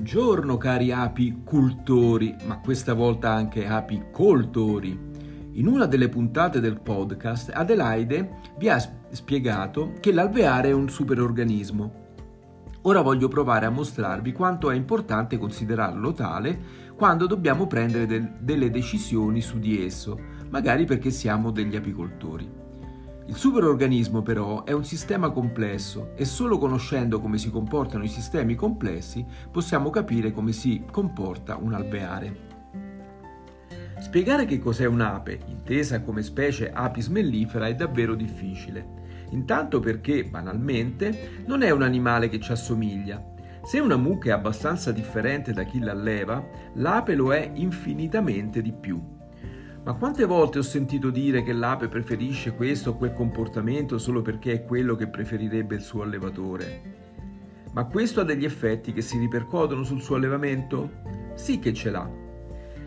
Buongiorno cari apicultori, ma questa volta anche apicoltori. In una delle puntate del podcast Adelaide vi ha spiegato che l'alveare è un superorganismo. Ora voglio provare a mostrarvi quanto è importante considerarlo tale quando dobbiamo prendere del, delle decisioni su di esso, magari perché siamo degli apicoltori. Il superorganismo però è un sistema complesso e solo conoscendo come si comportano i sistemi complessi possiamo capire come si comporta un alveare. Spiegare che cos'è un'ape, intesa come specie apis mellifera, è davvero difficile. Intanto perché, banalmente, non è un animale che ci assomiglia. Se una mucca è abbastanza differente da chi l'alleva, l'ape lo è infinitamente di più. Ma quante volte ho sentito dire che l'ape preferisce questo o quel comportamento solo perché è quello che preferirebbe il suo allevatore? Ma questo ha degli effetti che si ripercuotono sul suo allevamento? Sì che ce l'ha.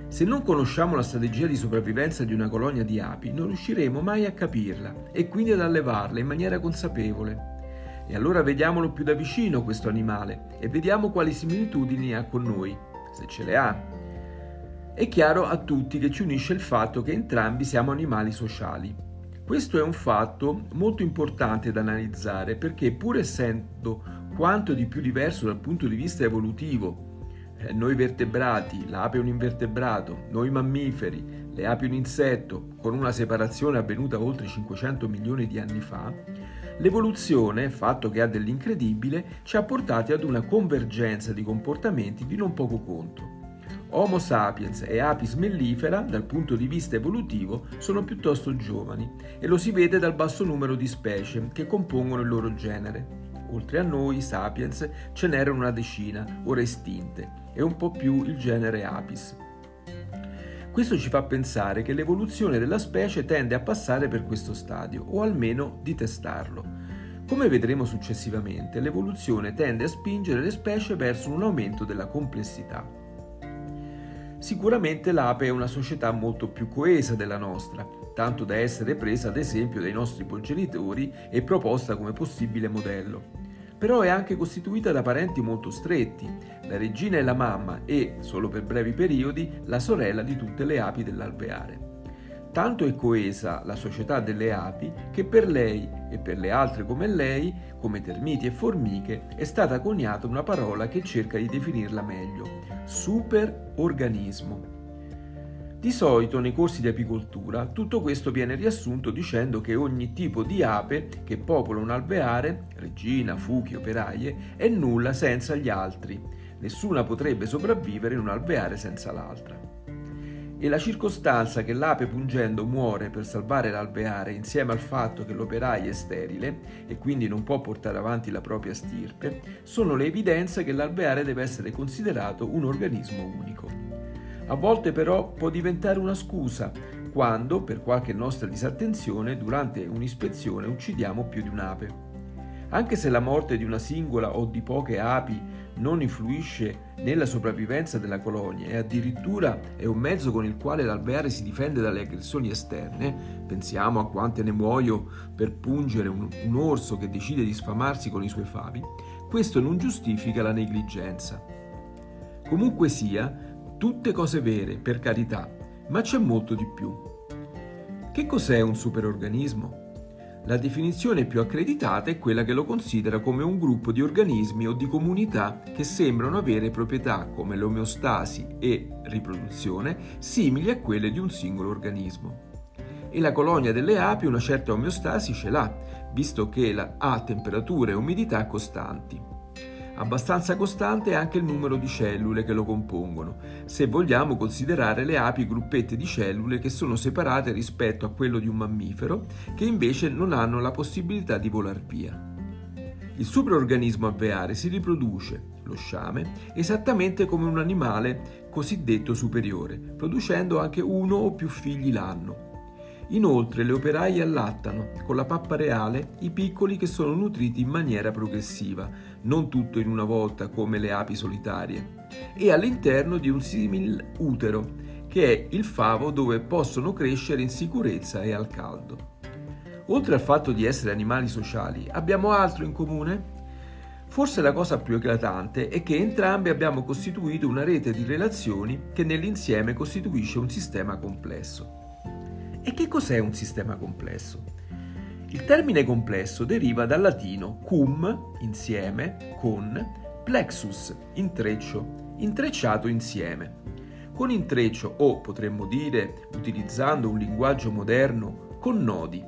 Se non conosciamo la strategia di sopravvivenza di una colonia di api, non riusciremo mai a capirla e quindi ad allevarla in maniera consapevole. E allora vediamolo più da vicino questo animale e vediamo quali similitudini ha con noi, se ce le ha. È chiaro a tutti che ci unisce il fatto che entrambi siamo animali sociali. Questo è un fatto molto importante da analizzare perché pur essendo quanto di più diverso dal punto di vista evolutivo, eh, noi vertebrati, l'ape è un invertebrato, noi mammiferi, le api un insetto, con una separazione avvenuta oltre 500 milioni di anni fa, l'evoluzione, fatto che ha dell'incredibile, ci ha portati ad una convergenza di comportamenti di non poco conto. Homo sapiens e Apis mellifera, dal punto di vista evolutivo, sono piuttosto giovani e lo si vede dal basso numero di specie che compongono il loro genere. Oltre a noi, sapiens, ce n'erano una decina, ora estinte, e un po' più il genere Apis. Questo ci fa pensare che l'evoluzione della specie tende a passare per questo stadio, o almeno di testarlo. Come vedremo successivamente, l'evoluzione tende a spingere le specie verso un aumento della complessità. Sicuramente l'Ape è una società molto più coesa della nostra, tanto da essere presa ad esempio dai nostri progenitori e proposta come possibile modello. Però è anche costituita da parenti molto stretti, la regina è la mamma e, solo per brevi periodi, la sorella di tutte le api dell'alveare. Tanto è coesa la società delle api che per lei e per le altre come lei, come termiti e formiche, è stata coniata una parola che cerca di definirla meglio, superorganismo. Di solito nei corsi di apicoltura tutto questo viene riassunto dicendo che ogni tipo di ape che popola un alveare, regina, fuchi, operaie, è nulla senza gli altri. Nessuna potrebbe sopravvivere in un alveare senza l'altra e la circostanza che l'ape pungendo muore per salvare l'alveare insieme al fatto che l'operaio è sterile e quindi non può portare avanti la propria stirpe sono le evidenze che l'alveare deve essere considerato un organismo unico. A volte però può diventare una scusa quando, per qualche nostra disattenzione, durante un'ispezione uccidiamo più di un'ape. Anche se la morte di una singola o di poche api non influisce nella sopravvivenza della colonia e addirittura è un mezzo con il quale l'alveare si difende dalle aggressioni esterne, pensiamo a quante ne muoio per pungere un, un orso che decide di sfamarsi con i suoi favi, questo non giustifica la negligenza. Comunque sia, tutte cose vere, per carità, ma c'è molto di più. Che cos'è un superorganismo? La definizione più accreditata è quella che lo considera come un gruppo di organismi o di comunità che sembrano avere proprietà come l'omeostasi e riproduzione simili a quelle di un singolo organismo. E la colonia delle api una certa omeostasi ce l'ha, visto che ha temperatura e umidità costanti. Abbastanza costante è anche il numero di cellule che lo compongono, se vogliamo considerare le api gruppette di cellule che sono separate rispetto a quello di un mammifero, che invece non hanno la possibilità di volar via. Il superorganismo alveare si riproduce, lo sciame, esattamente come un animale cosiddetto superiore, producendo anche uno o più figli l'anno. Inoltre le operaie allattano con la pappa reale i piccoli che sono nutriti in maniera progressiva, non tutto in una volta come le api solitarie, e all'interno di un simil utero, che è il favo dove possono crescere in sicurezza e al caldo. Oltre al fatto di essere animali sociali, abbiamo altro in comune? Forse la cosa più eclatante è che entrambi abbiamo costituito una rete di relazioni che nell'insieme costituisce un sistema complesso. E che cos'è un sistema complesso? Il termine complesso deriva dal latino cum, insieme, con, plexus, intreccio, intrecciato insieme. Con intreccio o, potremmo dire, utilizzando un linguaggio moderno, con nodi.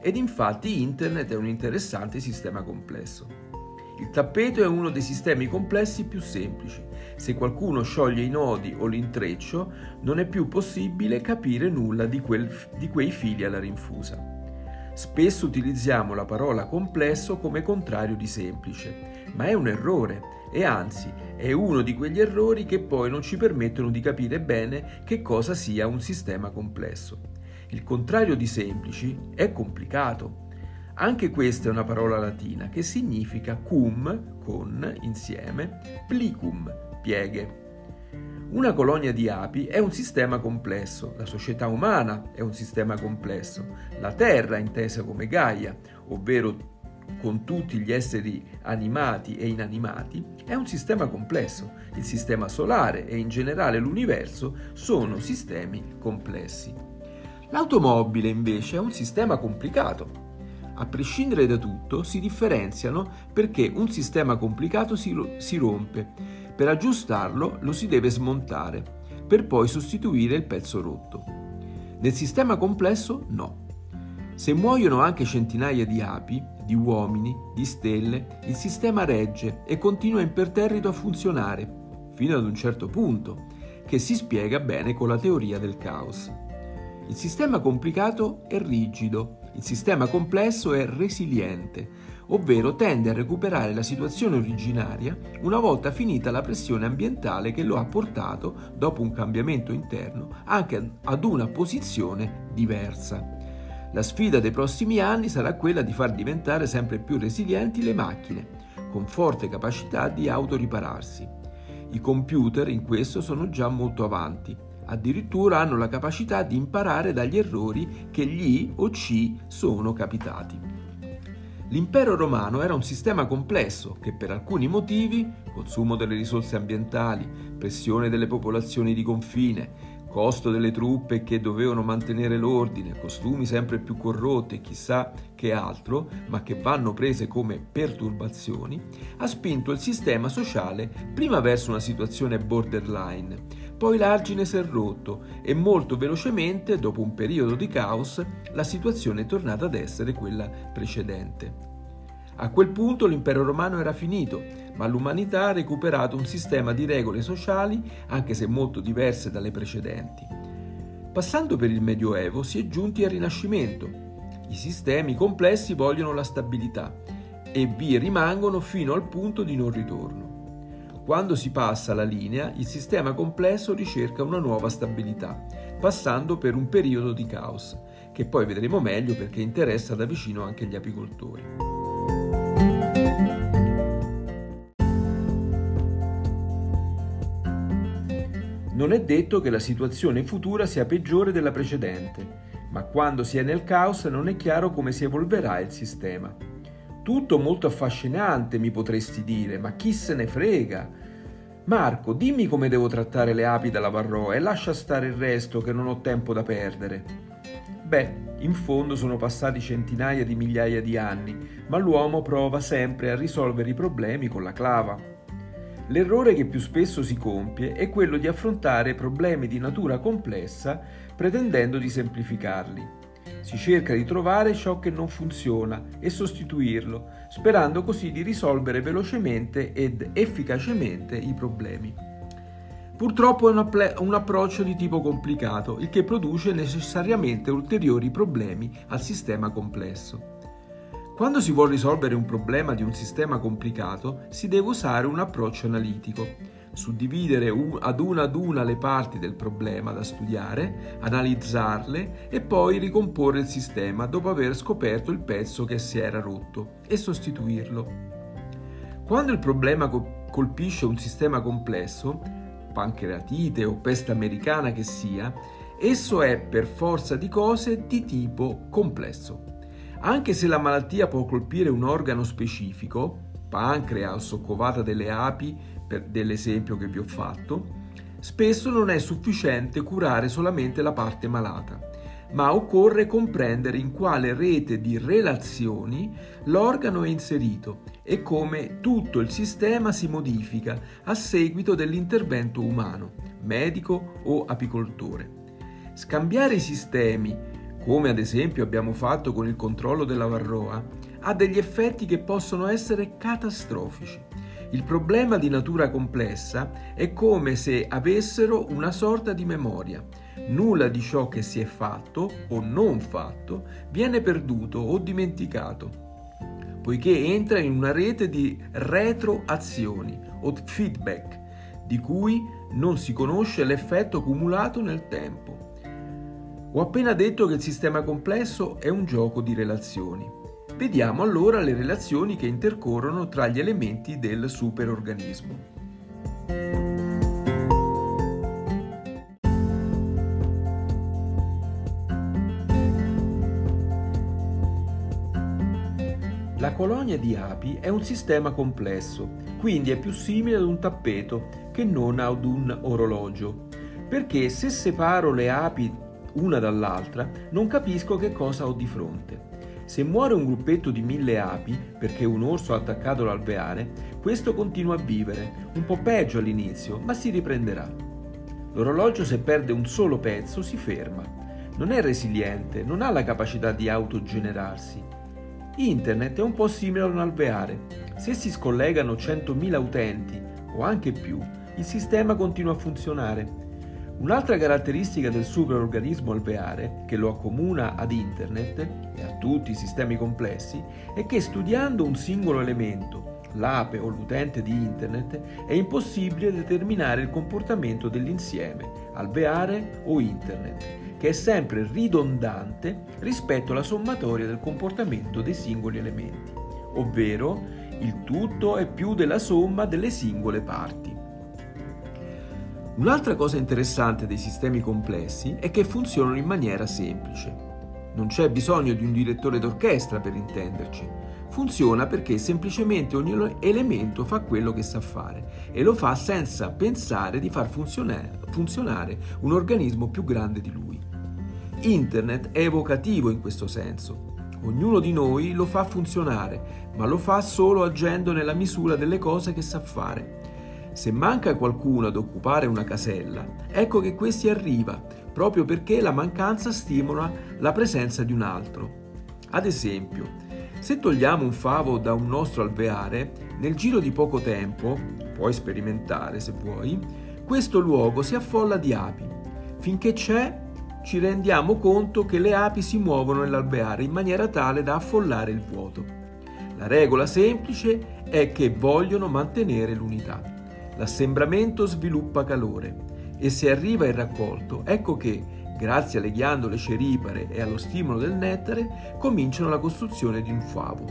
Ed infatti Internet è un interessante sistema complesso. Il tappeto è uno dei sistemi complessi più semplici. Se qualcuno scioglie i nodi o l'intreccio, non è più possibile capire nulla di, quel, di quei fili alla rinfusa. Spesso utilizziamo la parola complesso come contrario di semplice, ma è un errore e anzi è uno di quegli errori che poi non ci permettono di capire bene che cosa sia un sistema complesso. Il contrario di semplici è complicato. Anche questa è una parola latina che significa cum, con, insieme, plicum, pieghe. Una colonia di api è un sistema complesso, la società umana è un sistema complesso, la Terra intesa come Gaia, ovvero con tutti gli esseri animati e inanimati, è un sistema complesso. Il sistema solare e in generale l'universo sono sistemi complessi. L'automobile invece è un sistema complicato. A prescindere da tutto, si differenziano perché un sistema complicato si, si rompe per aggiustarlo lo si deve smontare, per poi sostituire il pezzo rotto. Nel sistema complesso no. Se muoiono anche centinaia di api, di uomini, di stelle, il sistema regge e continua imperterrito a funzionare, fino ad un certo punto, che si spiega bene con la teoria del caos. Il sistema complicato è rigido, il sistema complesso è resiliente, ovvero tende a recuperare la situazione originaria una volta finita la pressione ambientale che lo ha portato, dopo un cambiamento interno, anche ad una posizione diversa. La sfida dei prossimi anni sarà quella di far diventare sempre più resilienti le macchine, con forte capacità di autoripararsi. I computer in questo sono già molto avanti, addirittura hanno la capacità di imparare dagli errori che gli o ci sono capitati. L'impero romano era un sistema complesso che per alcuni motivi, consumo delle risorse ambientali, pressione delle popolazioni di confine, costo delle truppe che dovevano mantenere l'ordine, costumi sempre più corrotti e chissà che altro, ma che vanno prese come perturbazioni, ha spinto il sistema sociale prima verso una situazione borderline, poi l'argine si è rotto e molto velocemente, dopo un periodo di caos, la situazione è tornata ad essere quella precedente. A quel punto l'impero romano era finito, ma l'umanità ha recuperato un sistema di regole sociali, anche se molto diverse dalle precedenti. Passando per il Medioevo si è giunti al Rinascimento. I sistemi complessi vogliono la stabilità e vi rimangono fino al punto di non ritorno. Quando si passa la linea, il sistema complesso ricerca una nuova stabilità, passando per un periodo di caos, che poi vedremo meglio perché interessa da vicino anche gli apicoltori. Non è detto che la situazione futura sia peggiore della precedente, ma quando si è nel caos non è chiaro come si evolverà il sistema. Tutto molto affascinante, mi potresti dire, ma chi se ne frega? Marco, dimmi come devo trattare le api dalla varroa e lascia stare il resto che non ho tempo da perdere. Beh, in fondo sono passati centinaia di migliaia di anni, ma l'uomo prova sempre a risolvere i problemi con la clava. L'errore che più spesso si compie è quello di affrontare problemi di natura complessa pretendendo di semplificarli. Si cerca di trovare ciò che non funziona e sostituirlo, sperando così di risolvere velocemente ed efficacemente i problemi. Purtroppo è un, apple- un, approccio di tipo complicato, il che produce necessariamente ulteriori problemi al sistema complesso. Quando si vuole risolvere un problema di un sistema complicato, si deve usare un approccio analitico suddividere un, ad una ad una le parti del problema da studiare, analizzarle e poi ricomporre il sistema dopo aver scoperto il pezzo che si era rotto e sostituirlo. Quando il problema colpisce un sistema complesso, pancreatite o peste americana che sia, esso è per forza di cose di tipo complesso. Anche se la malattia può colpire un organo specifico, pancreas o covata delle api, per dell'esempio che vi ho fatto, spesso non è sufficiente curare solamente la parte malata, ma occorre comprendere in quale rete di relazioni l'organo è inserito e come tutto il sistema si modifica a seguito dell'intervento umano, medico o apicoltore. Scambiare i sistemi, come ad esempio abbiamo fatto con il controllo della varroa, ha degli effetti che possono essere catastrofici. Il problema di natura complessa è come se avessero una sorta di memoria. Nulla di ciò che si è fatto o non fatto viene perduto o dimenticato, poiché entra in una rete di retroazioni o feedback, di cui non si conosce l'effetto cumulato nel tempo. Ho appena detto che il sistema complesso è un gioco di relazioni. Vediamo allora le relazioni che intercorrono tra gli elementi del superorganismo. La colonia di api è un sistema complesso, quindi è più simile ad un tappeto che non ad un orologio, perché se separo le api una dall'altra, non capisco che cosa ho di fronte. Se muore un gruppetto di mille api perché un orso ha attaccato l'alveare, questo continua a vivere, un po' peggio all'inizio, ma si riprenderà. L'orologio se perde un solo pezzo si ferma. Non è resiliente, non ha la capacità di autogenerarsi. Internet è un po' simile ad un alveare. Se si scollegano 100.000 utenti o anche più, il sistema continua a funzionare Un'altra caratteristica del superorganismo alveare, che lo accomuna ad Internet e a tutti i sistemi complessi, è che studiando un singolo elemento, l'ape o l'utente di Internet, è impossibile determinare il comportamento dell'insieme, alveare o Internet, che è sempre ridondante rispetto alla sommatoria del comportamento dei singoli elementi, ovvero il tutto è più della somma delle singole parti. Un'altra cosa interessante dei sistemi complessi è che funzionano in maniera semplice. Non c'è bisogno di un direttore d'orchestra per intenderci. Funziona perché semplicemente ogni elemento fa quello che sa fare e lo fa senza pensare di far funzionare, un organismo più grande di lui. Internet è evocativo in questo senso. Ognuno di noi lo fa funzionare, ma lo fa solo agendo nella misura delle cose che sa fare se manca qualcuno ad occupare una casella, ecco che questi arriva, proprio perché la mancanza stimola la presenza di un altro. Ad esempio, se togliamo un favo da un nostro alveare, nel giro di poco tempo, puoi sperimentare se vuoi, questo luogo si affolla di api. Finché c'è, ci rendiamo conto che le api si muovono nell'alveare in maniera tale da affollare il vuoto. La regola semplice è che vogliono mantenere l'unità. L'assembramento sviluppa calore e se arriva il raccolto, ecco che, grazie alle ghiandole ceripare e allo stimolo del nettare, cominciano la costruzione di un favo,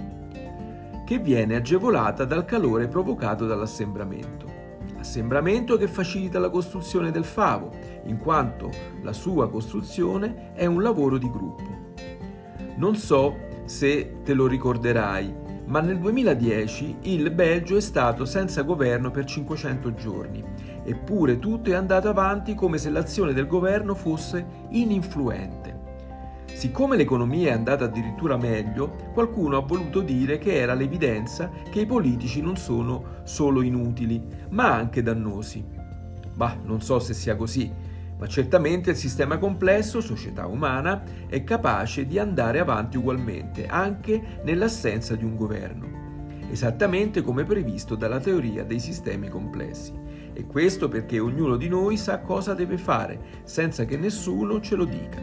che viene agevolata dal calore provocato dall'assembramento. Assembramento che facilita la costruzione del favo, in quanto la sua costruzione è un lavoro di gruppo. Non so se te lo ricorderai, ma nel 2010 il Belgio è stato senza governo per 500 giorni, eppure tutto è andato avanti come se l'azione del governo fosse ininfluente. Siccome l'economia è andata addirittura meglio, qualcuno ha voluto dire che era l'evidenza che i politici non sono solo inutili, ma anche dannosi. Ma non so se sia così, ma certamente il sistema complesso, società umana, è capace di andare avanti ugualmente, anche nell'assenza di un governo, esattamente come previsto dalla teoria dei sistemi complessi. E questo perché ognuno di noi sa cosa deve fare, senza che nessuno ce lo dica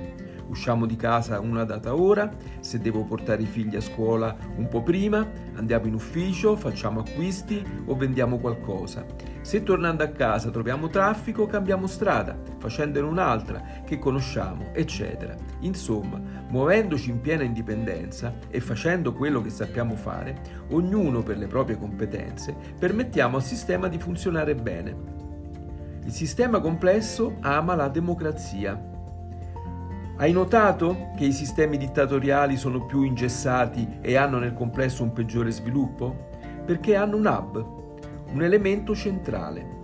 usciamo di casa una data ora, se devo portare i figli a scuola un po' prima, andiamo in ufficio, facciamo acquisti o vendiamo qualcosa. Se tornando a casa troviamo traffico, cambiamo strada, facendone un'altra che conosciamo, eccetera. Insomma, muovendoci in piena indipendenza e facendo quello che sappiamo fare, ognuno per le proprie competenze, permettiamo al sistema di funzionare bene. Il sistema complesso ama la democrazia hai notato che i sistemi dittatoriali sono più ingessati e hanno nel complesso un peggiore sviluppo? perché hanno un hub, un elemento centrale.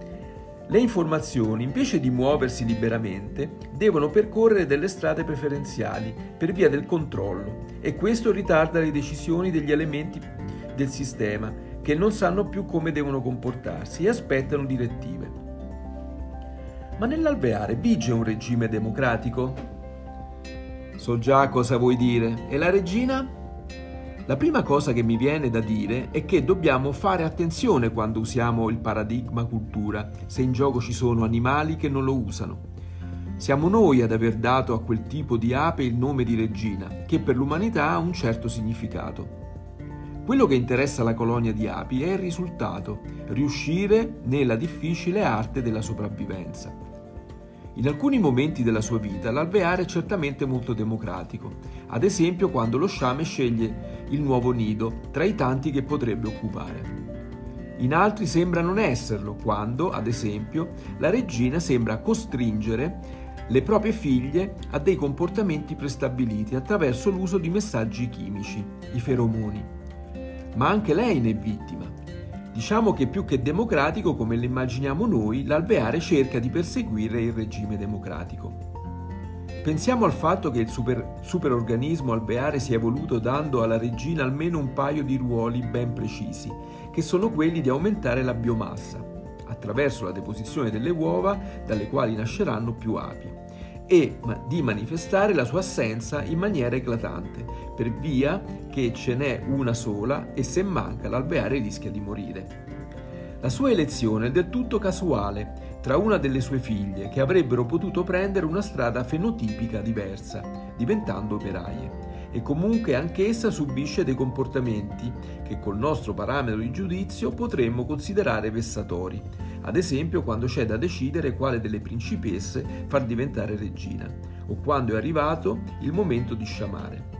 Le informazioni, invece di muoversi liberamente, devono percorrere delle strade preferenziali per via del controllo e questo ritarda le decisioni degli elementi del sistema che non sanno più come devono comportarsi e aspettano direttive. Ma nell'alveare vige un regime democratico? So già cosa vuoi dire. E la regina? La prima cosa che mi viene da dire è che dobbiamo fare attenzione quando usiamo il paradigma cultura, se in gioco ci sono animali che non lo usano. Siamo noi ad aver dato a quel tipo di ape il nome di regina, che per l'umanità ha un certo significato. Quello che interessa la colonia di api è il risultato, riuscire nella difficile arte della sopravvivenza. In alcuni momenti della sua vita l'alveare è certamente molto democratico, ad esempio quando lo sciame sceglie il nuovo nido tra i tanti che potrebbe occupare. In altri sembra non esserlo, quando, ad esempio, la regina sembra costringere le proprie figlie a dei comportamenti prestabiliti attraverso l'uso di messaggi chimici, i feromoni. Ma anche lei ne è vittima. Diciamo che più che democratico, come lo immaginiamo noi, l'alveare cerca di perseguire il regime democratico. Pensiamo al fatto che il super, superorganismo alveare si è evoluto dando alla regina almeno un paio di ruoli ben precisi, che sono quelli di aumentare la biomassa, attraverso la deposizione delle uova dalle quali nasceranno più api, e di manifestare la sua assenza in maniera eclatante, per via che ce n'è una sola e se manca l'alveare rischia di morire. La sua elezione è del tutto casuale tra una delle sue figlie che avrebbero potuto prendere una strada fenotipica diversa, diventando operaie. E comunque anch'essa subisce dei comportamenti che col nostro parametro di giudizio potremmo considerare vessatori, ad esempio quando c'è da decidere quale delle principesse far diventare regina, o quando è arrivato il momento di sciamare.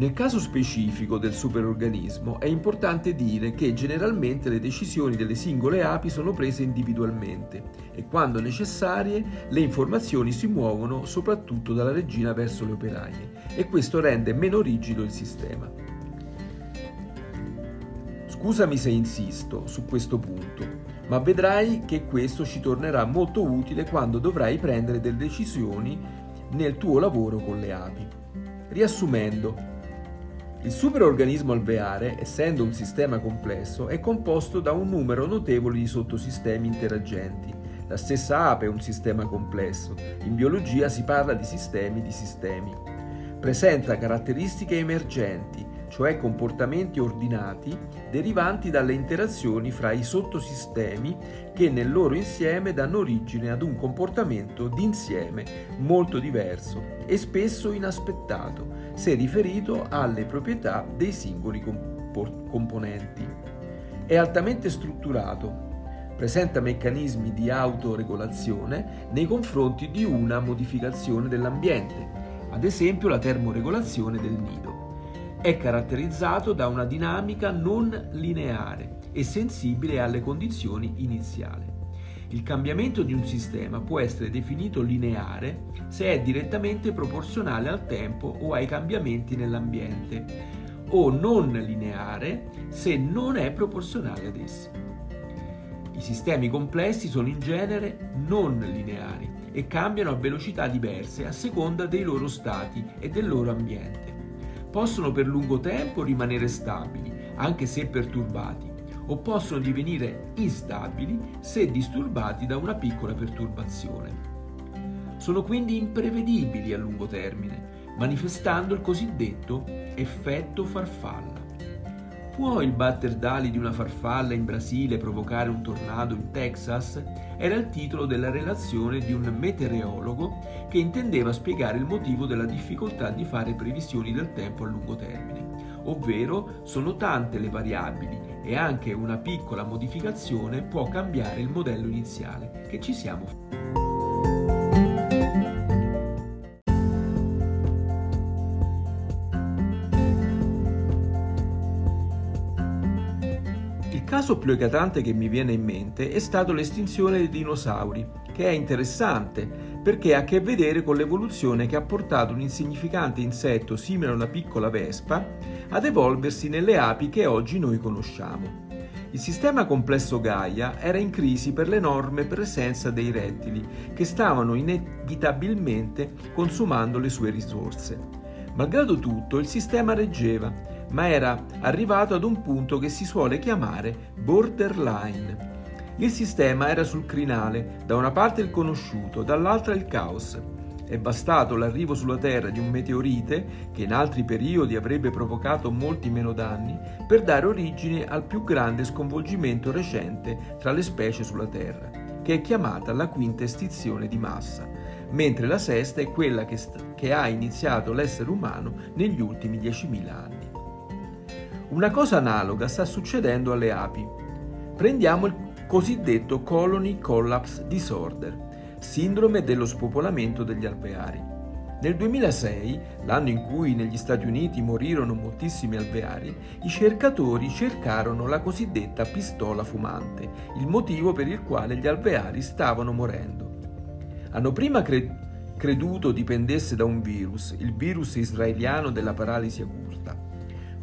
Nel caso specifico del superorganismo è importante dire che generalmente le decisioni delle singole api sono prese individualmente e quando necessarie le informazioni si muovono soprattutto dalla regina verso le operaie e questo rende meno rigido il sistema. Scusami se insisto su questo punto, ma vedrai che questo ci tornerà molto utile quando dovrai prendere delle decisioni nel tuo lavoro con le api. Riassumendo, il superorganismo alveare, essendo un sistema complesso, è composto da un numero notevole di sottosistemi interagenti. La stessa ape è un sistema complesso. In biologia si parla di sistemi di sistemi. Presenta caratteristiche emergenti, cioè comportamenti ordinati derivanti dalle interazioni fra i sottosistemi che nel loro insieme danno origine ad un comportamento d'insieme molto diverso e spesso inaspettato se riferito alle proprietà dei singoli componenti. È altamente strutturato, presenta meccanismi di autoregolazione nei confronti di una modificazione dell'ambiente, ad esempio la termoregolazione del nido è caratterizzato da una dinamica non lineare e sensibile alle condizioni iniziali. Il cambiamento di un sistema può essere definito lineare se è direttamente proporzionale al tempo o ai cambiamenti nell'ambiente, o non lineare se non è proporzionale ad essi. I sistemi complessi sono in genere non lineari e cambiano a velocità diverse a seconda dei loro stati e del loro ambiente possono per lungo tempo rimanere stabili, anche se perturbati, o possono divenire instabili se disturbati da una piccola perturbazione. Sono quindi imprevedibili a lungo termine, manifestando il cosiddetto effetto farfalla. Può il batter d'ali di una farfalla in Brasile provocare un tornado in Texas? Era il titolo della relazione di un meteorologo che intendeva spiegare il motivo della difficoltà di fare previsioni del tempo a lungo termine, ovvero sono tante le variabili e anche una piccola modificazione può cambiare il modello iniziale che ci siamo fatti. caso più eclatante che mi viene in mente è stato l'estinzione dei dinosauri, che è interessante perché ha a che vedere con l'evoluzione che ha portato un insignificante insetto simile a una piccola vespa ad evolversi nelle api che oggi noi conosciamo. Il sistema complesso Gaia era in crisi per l'enorme presenza dei rettili che stavano inevitabilmente consumando le sue risorse. Malgrado tutto, il sistema reggeva, ma era arrivato ad un punto che si suole chiamare borderline. Il sistema era sul crinale, da una parte il conosciuto, dall'altra il caos. È bastato l'arrivo sulla Terra di un meteorite, che in altri periodi avrebbe provocato molti meno danni, per dare origine al più grande sconvolgimento recente tra le specie sulla Terra, che è chiamata la quinta estinzione di massa, mentre la sesta è quella che, st- che ha iniziato l'essere umano negli ultimi 10.000 anni. Una cosa analoga sta succedendo alle api. Prendiamo il cosiddetto Colony Collapse Disorder, sindrome dello spopolamento degli alveari. Nel 2006, l'anno in cui negli Stati Uniti morirono moltissimi alveari, i cercatori cercarono la cosiddetta pistola fumante, il motivo per il quale gli alveari stavano morendo. Hanno prima cre- creduto dipendesse da un virus, il virus israeliano della paralisi occulta,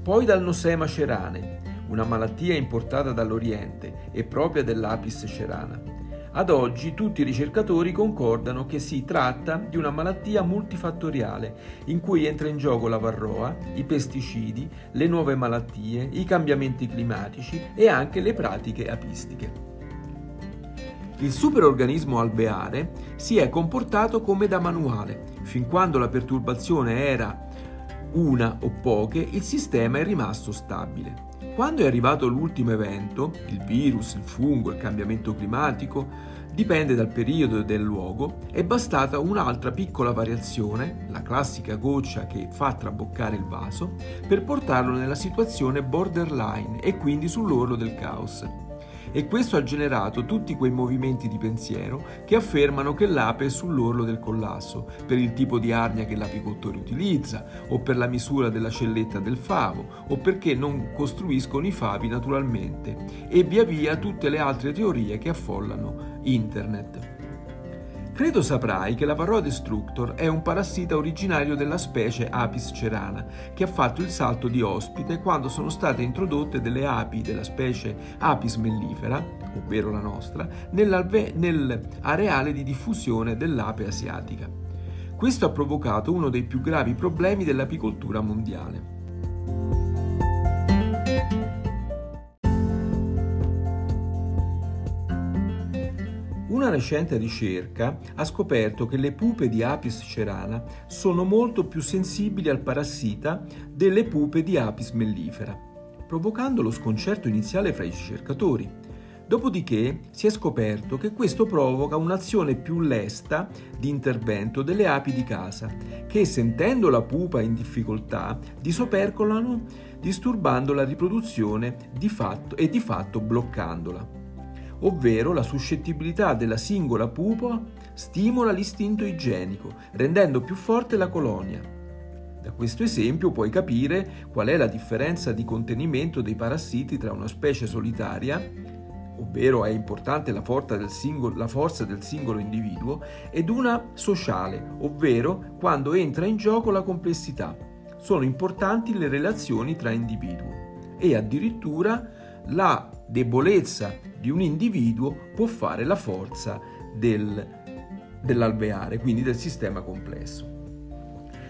poi dal nosema cerane, una malattia importata dall'Oriente e propria dell'Apis cerana. Ad oggi tutti i ricercatori concordano che si tratta di una malattia multifattoriale in cui entra in gioco la varroa, i pesticidi, le nuove malattie, i cambiamenti climatici e anche le pratiche apistiche. Il superorganismo alveare si è comportato come da manuale, fin quando la perturbazione era una o poche, il sistema è rimasto stabile. Quando è arrivato l'ultimo evento, il virus, il fungo, il cambiamento climatico, dipende dal periodo e dal luogo, è bastata un'altra piccola variazione, la classica goccia che fa traboccare il vaso, per portarlo nella situazione borderline e quindi sull'orlo del caos e questo ha generato tutti quei movimenti di pensiero che affermano che l'ape è sull'orlo del collasso, per il tipo di arnia che l'apicoltore utilizza, o per la misura della celletta del favo, o perché non costruiscono i favi naturalmente, e via via tutte le altre teorie che affollano internet. Credo saprai che la Varroa destructor è un parassita originario della specie Apis cerana, che ha fatto il salto di ospite quando sono state introdotte delle api della specie Apis mellifera, ovvero la nostra, nell'areale di diffusione dell'ape asiatica. Questo ha provocato uno dei più gravi problemi dell'apicoltura mondiale. Una recente ricerca ha scoperto che le pupe di Apis cerana sono molto più sensibili al parassita delle pupe di Apis mellifera, provocando lo sconcerto iniziale fra i ricercatori. Dopodiché si è scoperto che questo provoca un'azione più lesta di intervento delle api di casa, che sentendo la pupa in difficoltà disopercolano disturbando la riproduzione di fatto e di fatto bloccandola ovvero la suscettibilità della singola pupa stimola l'istinto igienico, rendendo più forte la colonia. Da questo esempio puoi capire qual è la differenza di contenimento dei parassiti tra una specie solitaria, ovvero è importante la forza del singolo, la forza del singolo individuo, ed una sociale, ovvero quando entra in gioco la complessità. Sono importanti le relazioni tra individui e addirittura la debolezza di un individuo può fare la forza del, dell'alveare, quindi del sistema complesso.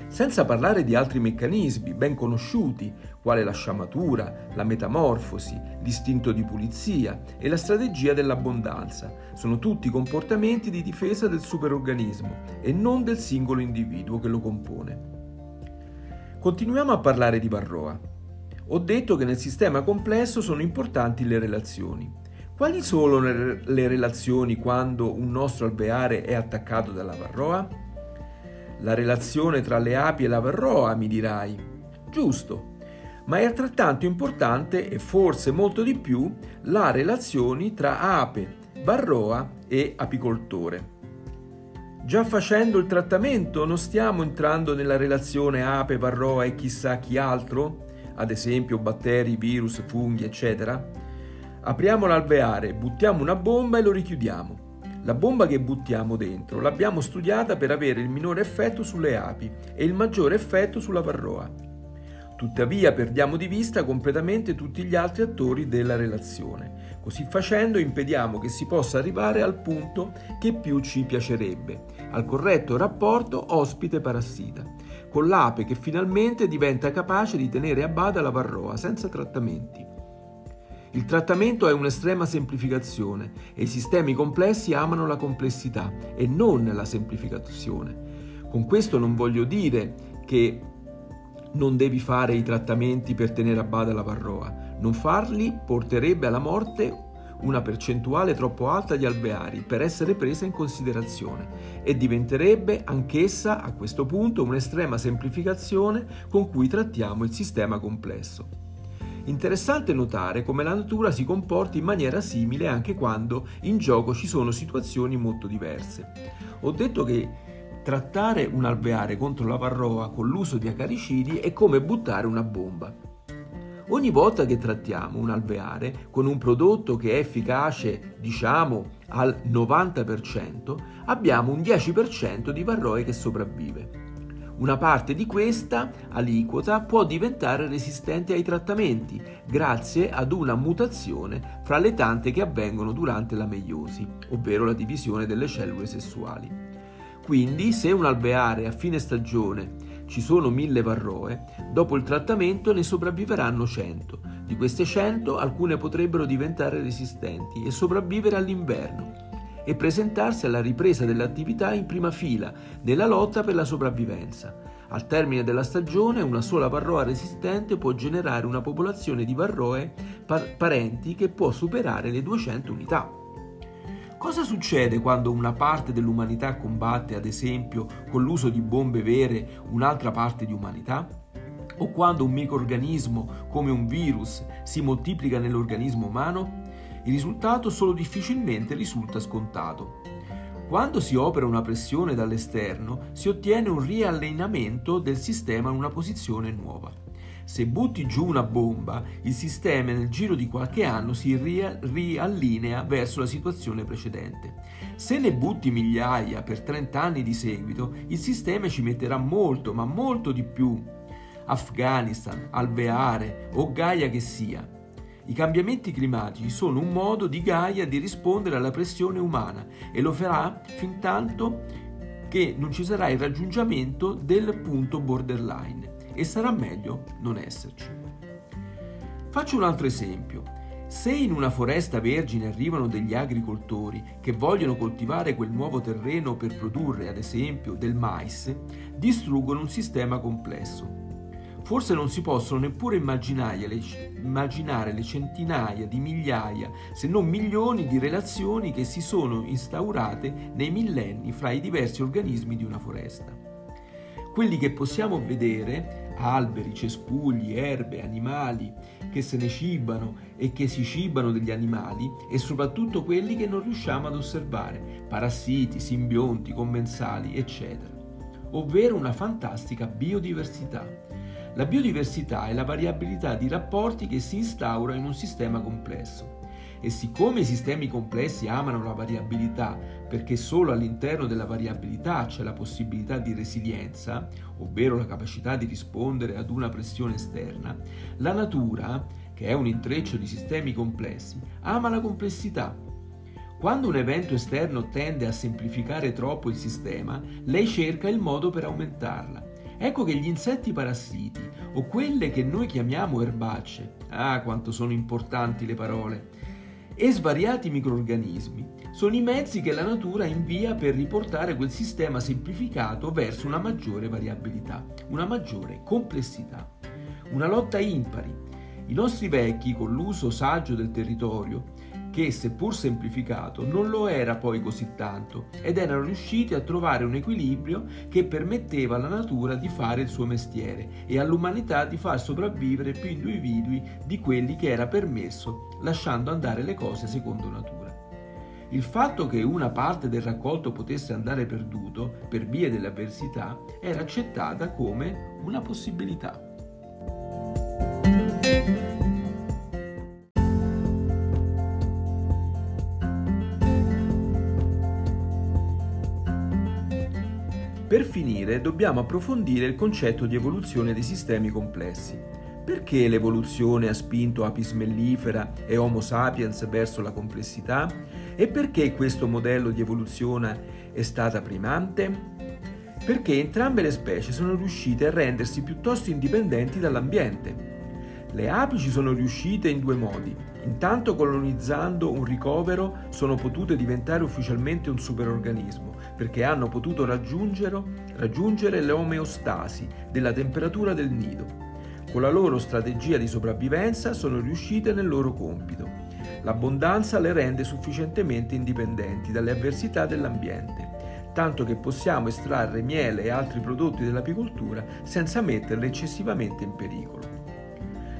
Senza parlare di altri meccanismi ben conosciuti, quale la sciamatura, la metamorfosi, l'istinto di pulizia e la strategia dell'abbondanza. Sono tutti comportamenti di difesa del superorganismo e non del singolo individuo che lo compone. Continuiamo a parlare di Varroa. Ho detto che nel sistema complesso sono importanti le relazioni. Quali sono le relazioni quando un nostro alveare è attaccato dalla varroa? La relazione tra le api e la varroa, mi dirai. Giusto, ma è altrettanto importante e forse molto di più la relazione tra ape, varroa e apicoltore. Già facendo il trattamento non stiamo entrando nella relazione ape, varroa e chissà chi altro? Ad esempio batteri, virus, funghi, eccetera? Apriamo l'alveare, buttiamo una bomba e lo richiudiamo. La bomba che buttiamo dentro l'abbiamo studiata per avere il minore effetto sulle api e il maggiore effetto sulla varroa. Tuttavia perdiamo di vista completamente tutti gli altri attori della relazione. Così facendo impediamo che si possa arrivare al punto che più ci piacerebbe, al corretto rapporto ospite-parassita, con l'ape che finalmente diventa capace di tenere a bada la varroa senza trattamenti. Il trattamento è un'estrema semplificazione e i sistemi complessi amano la complessità e non la semplificazione. Con questo non voglio dire che non devi fare i trattamenti per tenere a bada la varroa. Non farli porterebbe alla morte una percentuale troppo alta di alveari per essere presa in considerazione e diventerebbe anch'essa a questo punto un'estrema semplificazione con cui trattiamo il sistema complesso. Interessante notare come la natura si comporti in maniera simile anche quando in gioco ci sono situazioni molto diverse. Ho detto che trattare un alveare contro la varroa con l'uso di acaricidi è come buttare una bomba. Ogni volta che trattiamo un alveare con un prodotto che è efficace, diciamo, al 90%, abbiamo un 10% di varroe che sopravvive. Una parte di questa aliquota può diventare resistente ai trattamenti grazie ad una mutazione fra le tante che avvengono durante la meiosi, ovvero la divisione delle cellule sessuali. Quindi, se un alveare a fine stagione ci sono mille varroe, dopo il trattamento ne sopravviveranno 100. Di queste 100 alcune potrebbero diventare resistenti e sopravvivere all'inverno e presentarsi alla ripresa dell'attività in prima fila nella lotta per la sopravvivenza. Al termine della stagione una sola varroa resistente può generare una popolazione di varroe par- parenti che può superare le 200 unità. Cosa succede quando una parte dell'umanità combatte, ad esempio, con l'uso di bombe vere un'altra parte di umanità? O quando un microorganismo come un virus si moltiplica nell'organismo umano? il risultato solo difficilmente risulta scontato. Quando si opera una pressione dall'esterno, si ottiene un riallineamento del sistema in una posizione nuova. Se butti giù una bomba, il sistema nel giro di qualche anno si riallinea verso la situazione precedente. Se ne butti migliaia per 30 anni di seguito, il sistema ci metterà molto, ma molto di più. Afghanistan, Alveare o Gaia che sia, i cambiamenti climatici sono un modo di Gaia di rispondere alla pressione umana e lo farà fin tanto che non ci sarà il raggiungimento del punto borderline e sarà meglio non esserci. Faccio un altro esempio. Se in una foresta vergine arrivano degli agricoltori che vogliono coltivare quel nuovo terreno per produrre, ad esempio, del mais, distruggono un sistema complesso. Forse non si possono neppure immaginare le, centinaia di migliaia, se non milioni di relazioni che si sono instaurate nei millenni fra i diversi organismi di una foresta. Quelli che possiamo vedere, alberi, cespugli, erbe, animali, che se ne cibano e che si cibano degli animali e soprattutto quelli che non riusciamo ad osservare, parassiti, simbionti, commensali, eccetera, ovvero una fantastica biodiversità la biodiversità è la variabilità di rapporti che si instaura in un sistema complesso. E siccome i sistemi complessi amano la variabilità, perché solo all'interno della variabilità c'è la possibilità di resilienza, ovvero la capacità di rispondere ad una pressione esterna, la natura, che è un intreccio di sistemi complessi, ama la complessità. Quando un evento esterno tende a semplificare troppo il sistema, lei cerca il modo per aumentarla Ecco che gli insetti parassiti, o quelle che noi chiamiamo erbacce, ah quanto sono importanti le parole, e svariati microorganismi, sono i mezzi che la natura invia per riportare quel sistema semplificato verso una maggiore variabilità, una maggiore complessità. Una lotta impari. I nostri vecchi, con l'uso saggio del territorio, che, seppur semplificato, non lo era poi così tanto, ed erano riusciti a trovare un equilibrio che permetteva alla natura di fare il suo mestiere e all'umanità di far sopravvivere più individui di quelli che era permesso, lasciando andare le cose secondo natura. Il fatto che una parte del raccolto potesse andare perduto per via dell'avversità era accettata come una possibilità. Per finire dobbiamo approfondire il concetto di evoluzione dei sistemi complessi. Perché l'evoluzione ha spinto Apis mellifera e Homo sapiens verso la complessità? E perché questo modello di evoluzione è stata primante? Perché entrambe le specie sono riuscite a rendersi piuttosto indipendenti dall'ambiente. Le api ci sono riuscite in due modi. Intanto colonizzando un ricovero sono potute diventare ufficialmente un superorganismo perché hanno potuto raggiungere, l'omeostasi della temperatura del nido. Con la loro strategia di sopravvivenza sono riuscite nel loro compito. L'abbondanza le rende sufficientemente indipendenti dalle avversità dell'ambiente, tanto che possiamo estrarre miele e altri prodotti dell'apicoltura senza metterle eccessivamente in pericolo.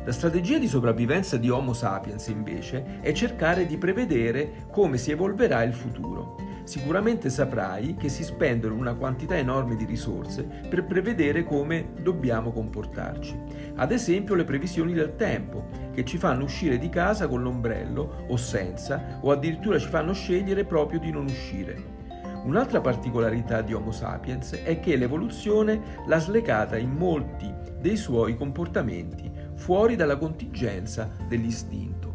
La strategia di sopravvivenza di Homo sapiens invece è cercare di prevedere come si evolverà il futuro. Sicuramente saprai che si spendono una quantità enorme di risorse per prevedere come dobbiamo comportarci. Ad esempio le previsioni del tempo, che ci fanno uscire di casa con l'ombrello o senza, o addirittura ci fanno scegliere proprio di non uscire. Un'altra particolarità di Homo sapiens è che l'evoluzione l'ha slegata in molti dei suoi comportamenti fuori dalla contingenza dell'istinto.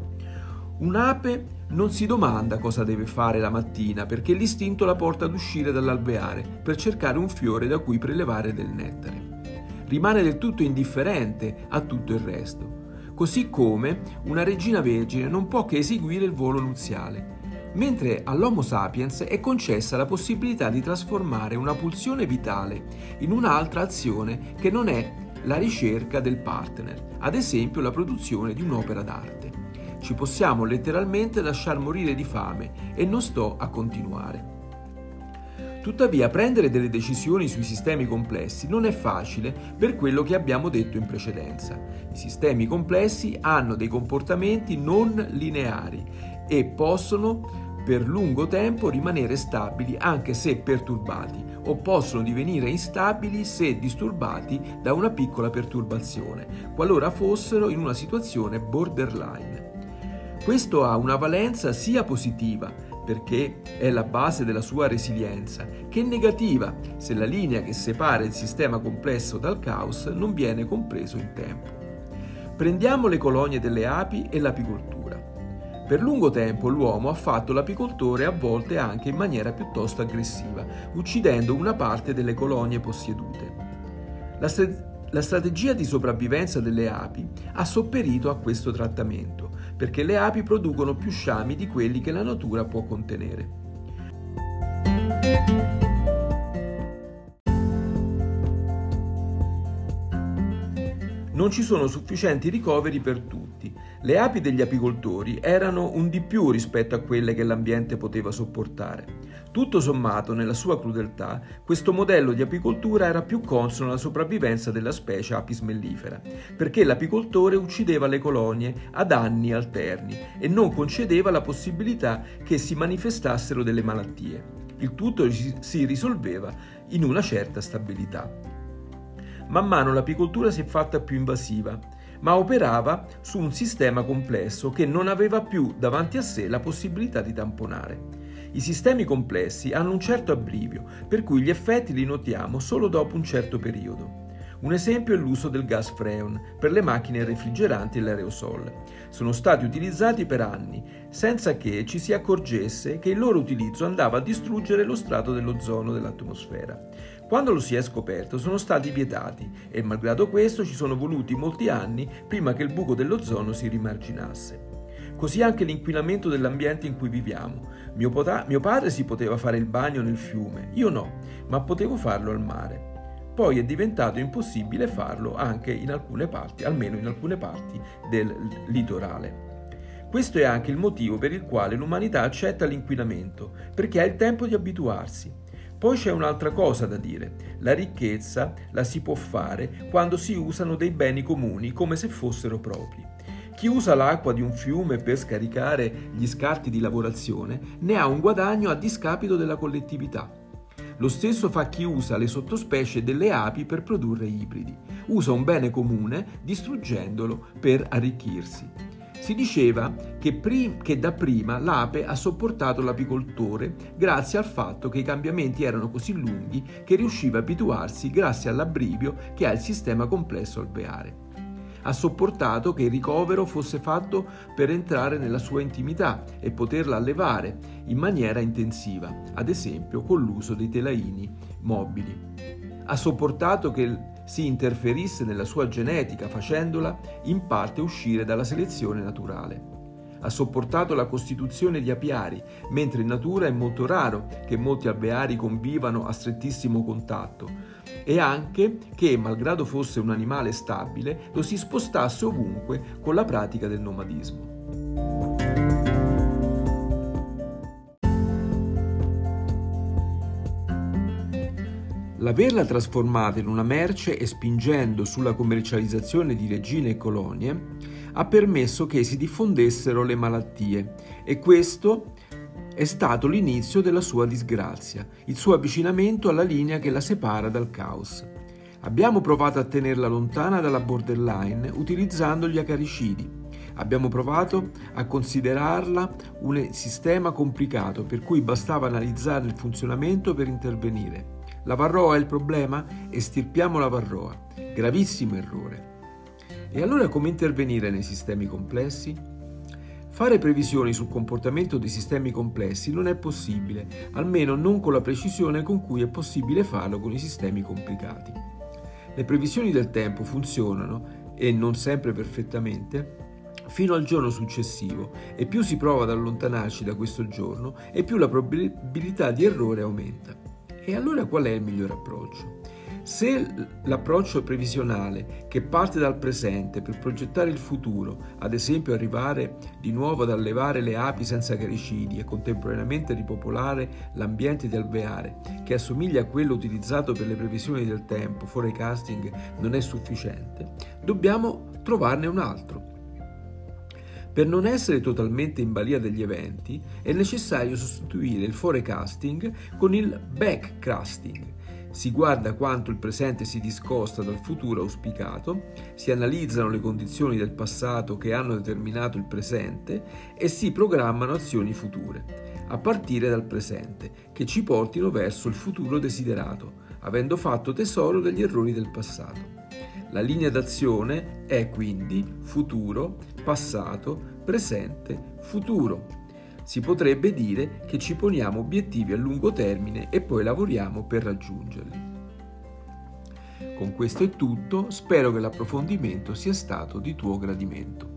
Un'ape non si domanda cosa deve fare la mattina perché l'istinto la porta ad uscire dall'alveare per cercare un fiore da cui prelevare del nettare. Rimane del tutto indifferente a tutto il resto, così come una regina vergine non può che eseguire il volo nuziale, mentre all'Homo sapiens è concessa la possibilità di trasformare una pulsione vitale in un'altra azione che non è la ricerca del partner, ad esempio la produzione di un'opera d'arte. Ci possiamo letteralmente lasciar morire di fame e non sto a continuare. Tuttavia prendere delle decisioni sui sistemi complessi non è facile per quello che abbiamo detto in precedenza. I sistemi complessi hanno dei comportamenti non lineari e possono per lungo tempo rimanere stabili anche se perturbati o possono divenire instabili se disturbati da una piccola perturbazione, qualora fossero in una situazione borderline. Questo ha una valenza sia positiva, perché è la base della sua resilienza, che negativa se la linea che separa il sistema complesso dal caos non viene compreso in tempo. Prendiamo le colonie delle api e l'apicoltura. Per lungo tempo l'uomo ha fatto l'apicoltore a volte anche in maniera piuttosto aggressiva, uccidendo una parte delle colonie possedute. La, st- la strategia di sopravvivenza delle api ha sopperito a questo trattamento, perché le api producono più sciami di quelli che la natura può contenere. Non ci sono sufficienti ricoveri per tutti le api degli apicoltori erano un di più rispetto a quelle che l'ambiente poteva sopportare. Tutto sommato, nella sua crudeltà, questo modello di apicoltura era più consono alla sopravvivenza della specie Apis mellifera, perché l'apicoltore uccideva le colonie ad anni alterni e non concedeva la possibilità che si manifestassero delle malattie. Il tutto si risolveva in una certa stabilità. Man mano l'apicoltura si è fatta più invasiva ma operava su un sistema complesso che non aveva più davanti a sé la possibilità di tamponare. I sistemi complessi hanno un certo abbrivio, per cui gli effetti li notiamo solo dopo un certo periodo. Un esempio è l'uso del gas freon per le macchine refrigeranti e l'aerosol. Sono stati utilizzati per anni, senza che ci si accorgesse che il loro utilizzo andava a distruggere lo strato dell'ozono dell'atmosfera. Quando lo si è scoperto sono stati vietati e malgrado questo ci sono voluti molti anni prima che il buco dell'ozono si rimarginasse. Così anche l'inquinamento dell'ambiente in cui viviamo. Mio, pota- mio padre si poteva fare il bagno nel fiume, io no, ma potevo farlo al mare. Poi è diventato impossibile farlo anche in alcune parti, almeno in alcune parti del litorale. Questo è anche il motivo per il quale l'umanità accetta l'inquinamento, perché ha il tempo di abituarsi. Poi c'è un'altra cosa da dire. La ricchezza la si può fare quando si usano dei beni comuni come se fossero propri. Chi usa l'acqua di un fiume per scaricare gli scarti di lavorazione ne ha un guadagno a discapito della collettività. Lo stesso fa chi usa le sottospecie delle api per produrre ibridi. Usa un bene comune distruggendolo per arricchirsi. Si diceva che, prim- che dapprima l'ape ha sopportato l'apicoltore grazie al fatto che i cambiamenti erano così lunghi che riusciva a abituarsi grazie all'abbrivio che ha il sistema complesso alveare. Ha sopportato che il ricovero fosse fatto per entrare nella sua intimità e poterla allevare in maniera intensiva, ad esempio con l'uso dei telaini mobili. Ha sopportato che si interferisse nella sua genetica facendola in parte uscire dalla selezione naturale ha sopportato la costituzione di apiari, mentre in natura è molto raro che molti alveari convivano a strettissimo contatto, e anche che, malgrado fosse un animale stabile, lo si spostasse ovunque con la pratica del nomadismo. L'averla trasformata in una merce e spingendo sulla commercializzazione di regine e colonie ha permesso che si diffondessero le malattie e questo è stato l'inizio della sua disgrazia, il suo avvicinamento alla linea che la separa dal caos. Abbiamo provato a tenerla lontana dalla borderline utilizzando gli acaricidi. Abbiamo provato a considerarla un sistema complicato per cui bastava analizzare il funzionamento per intervenire. La varroa è il problema? Estirpiamo la varroa. Gravissimo errore. E allora come intervenire nei sistemi complessi? Fare previsioni sul comportamento dei sistemi complessi non è possibile, almeno non con la precisione con cui è possibile farlo con i sistemi complicati. Le previsioni del tempo funzionano, e non sempre perfettamente, fino al giorno successivo e più si prova ad allontanarci da questo giorno e più la probabilità di errore aumenta. E allora qual è il migliore approccio? Se l'approccio previsionale che parte dal presente per progettare il futuro, ad esempio arrivare di nuovo ad allevare le api senza caricidi e contemporaneamente ripopolare l'ambiente di alveare, che assomiglia a quello utilizzato per le previsioni del tempo, forecasting, non è sufficiente, dobbiamo trovarne un altro. Per non essere totalmente in balia degli eventi è necessario sostituire il forecasting con il backcasting, si guarda quanto il presente si discosta dal futuro auspicato, si analizzano le condizioni del passato che hanno determinato il presente e si programmano azioni future, a partire dal presente, che ci portino verso il futuro desiderato, avendo fatto tesoro degli errori del passato. La linea d'azione è quindi futuro, passato, presente, futuro si potrebbe dire che ci poniamo obiettivi a lungo termine e poi lavoriamo per raggiungerli. Con questo è tutto, spero che l'approfondimento sia stato di tuo gradimento.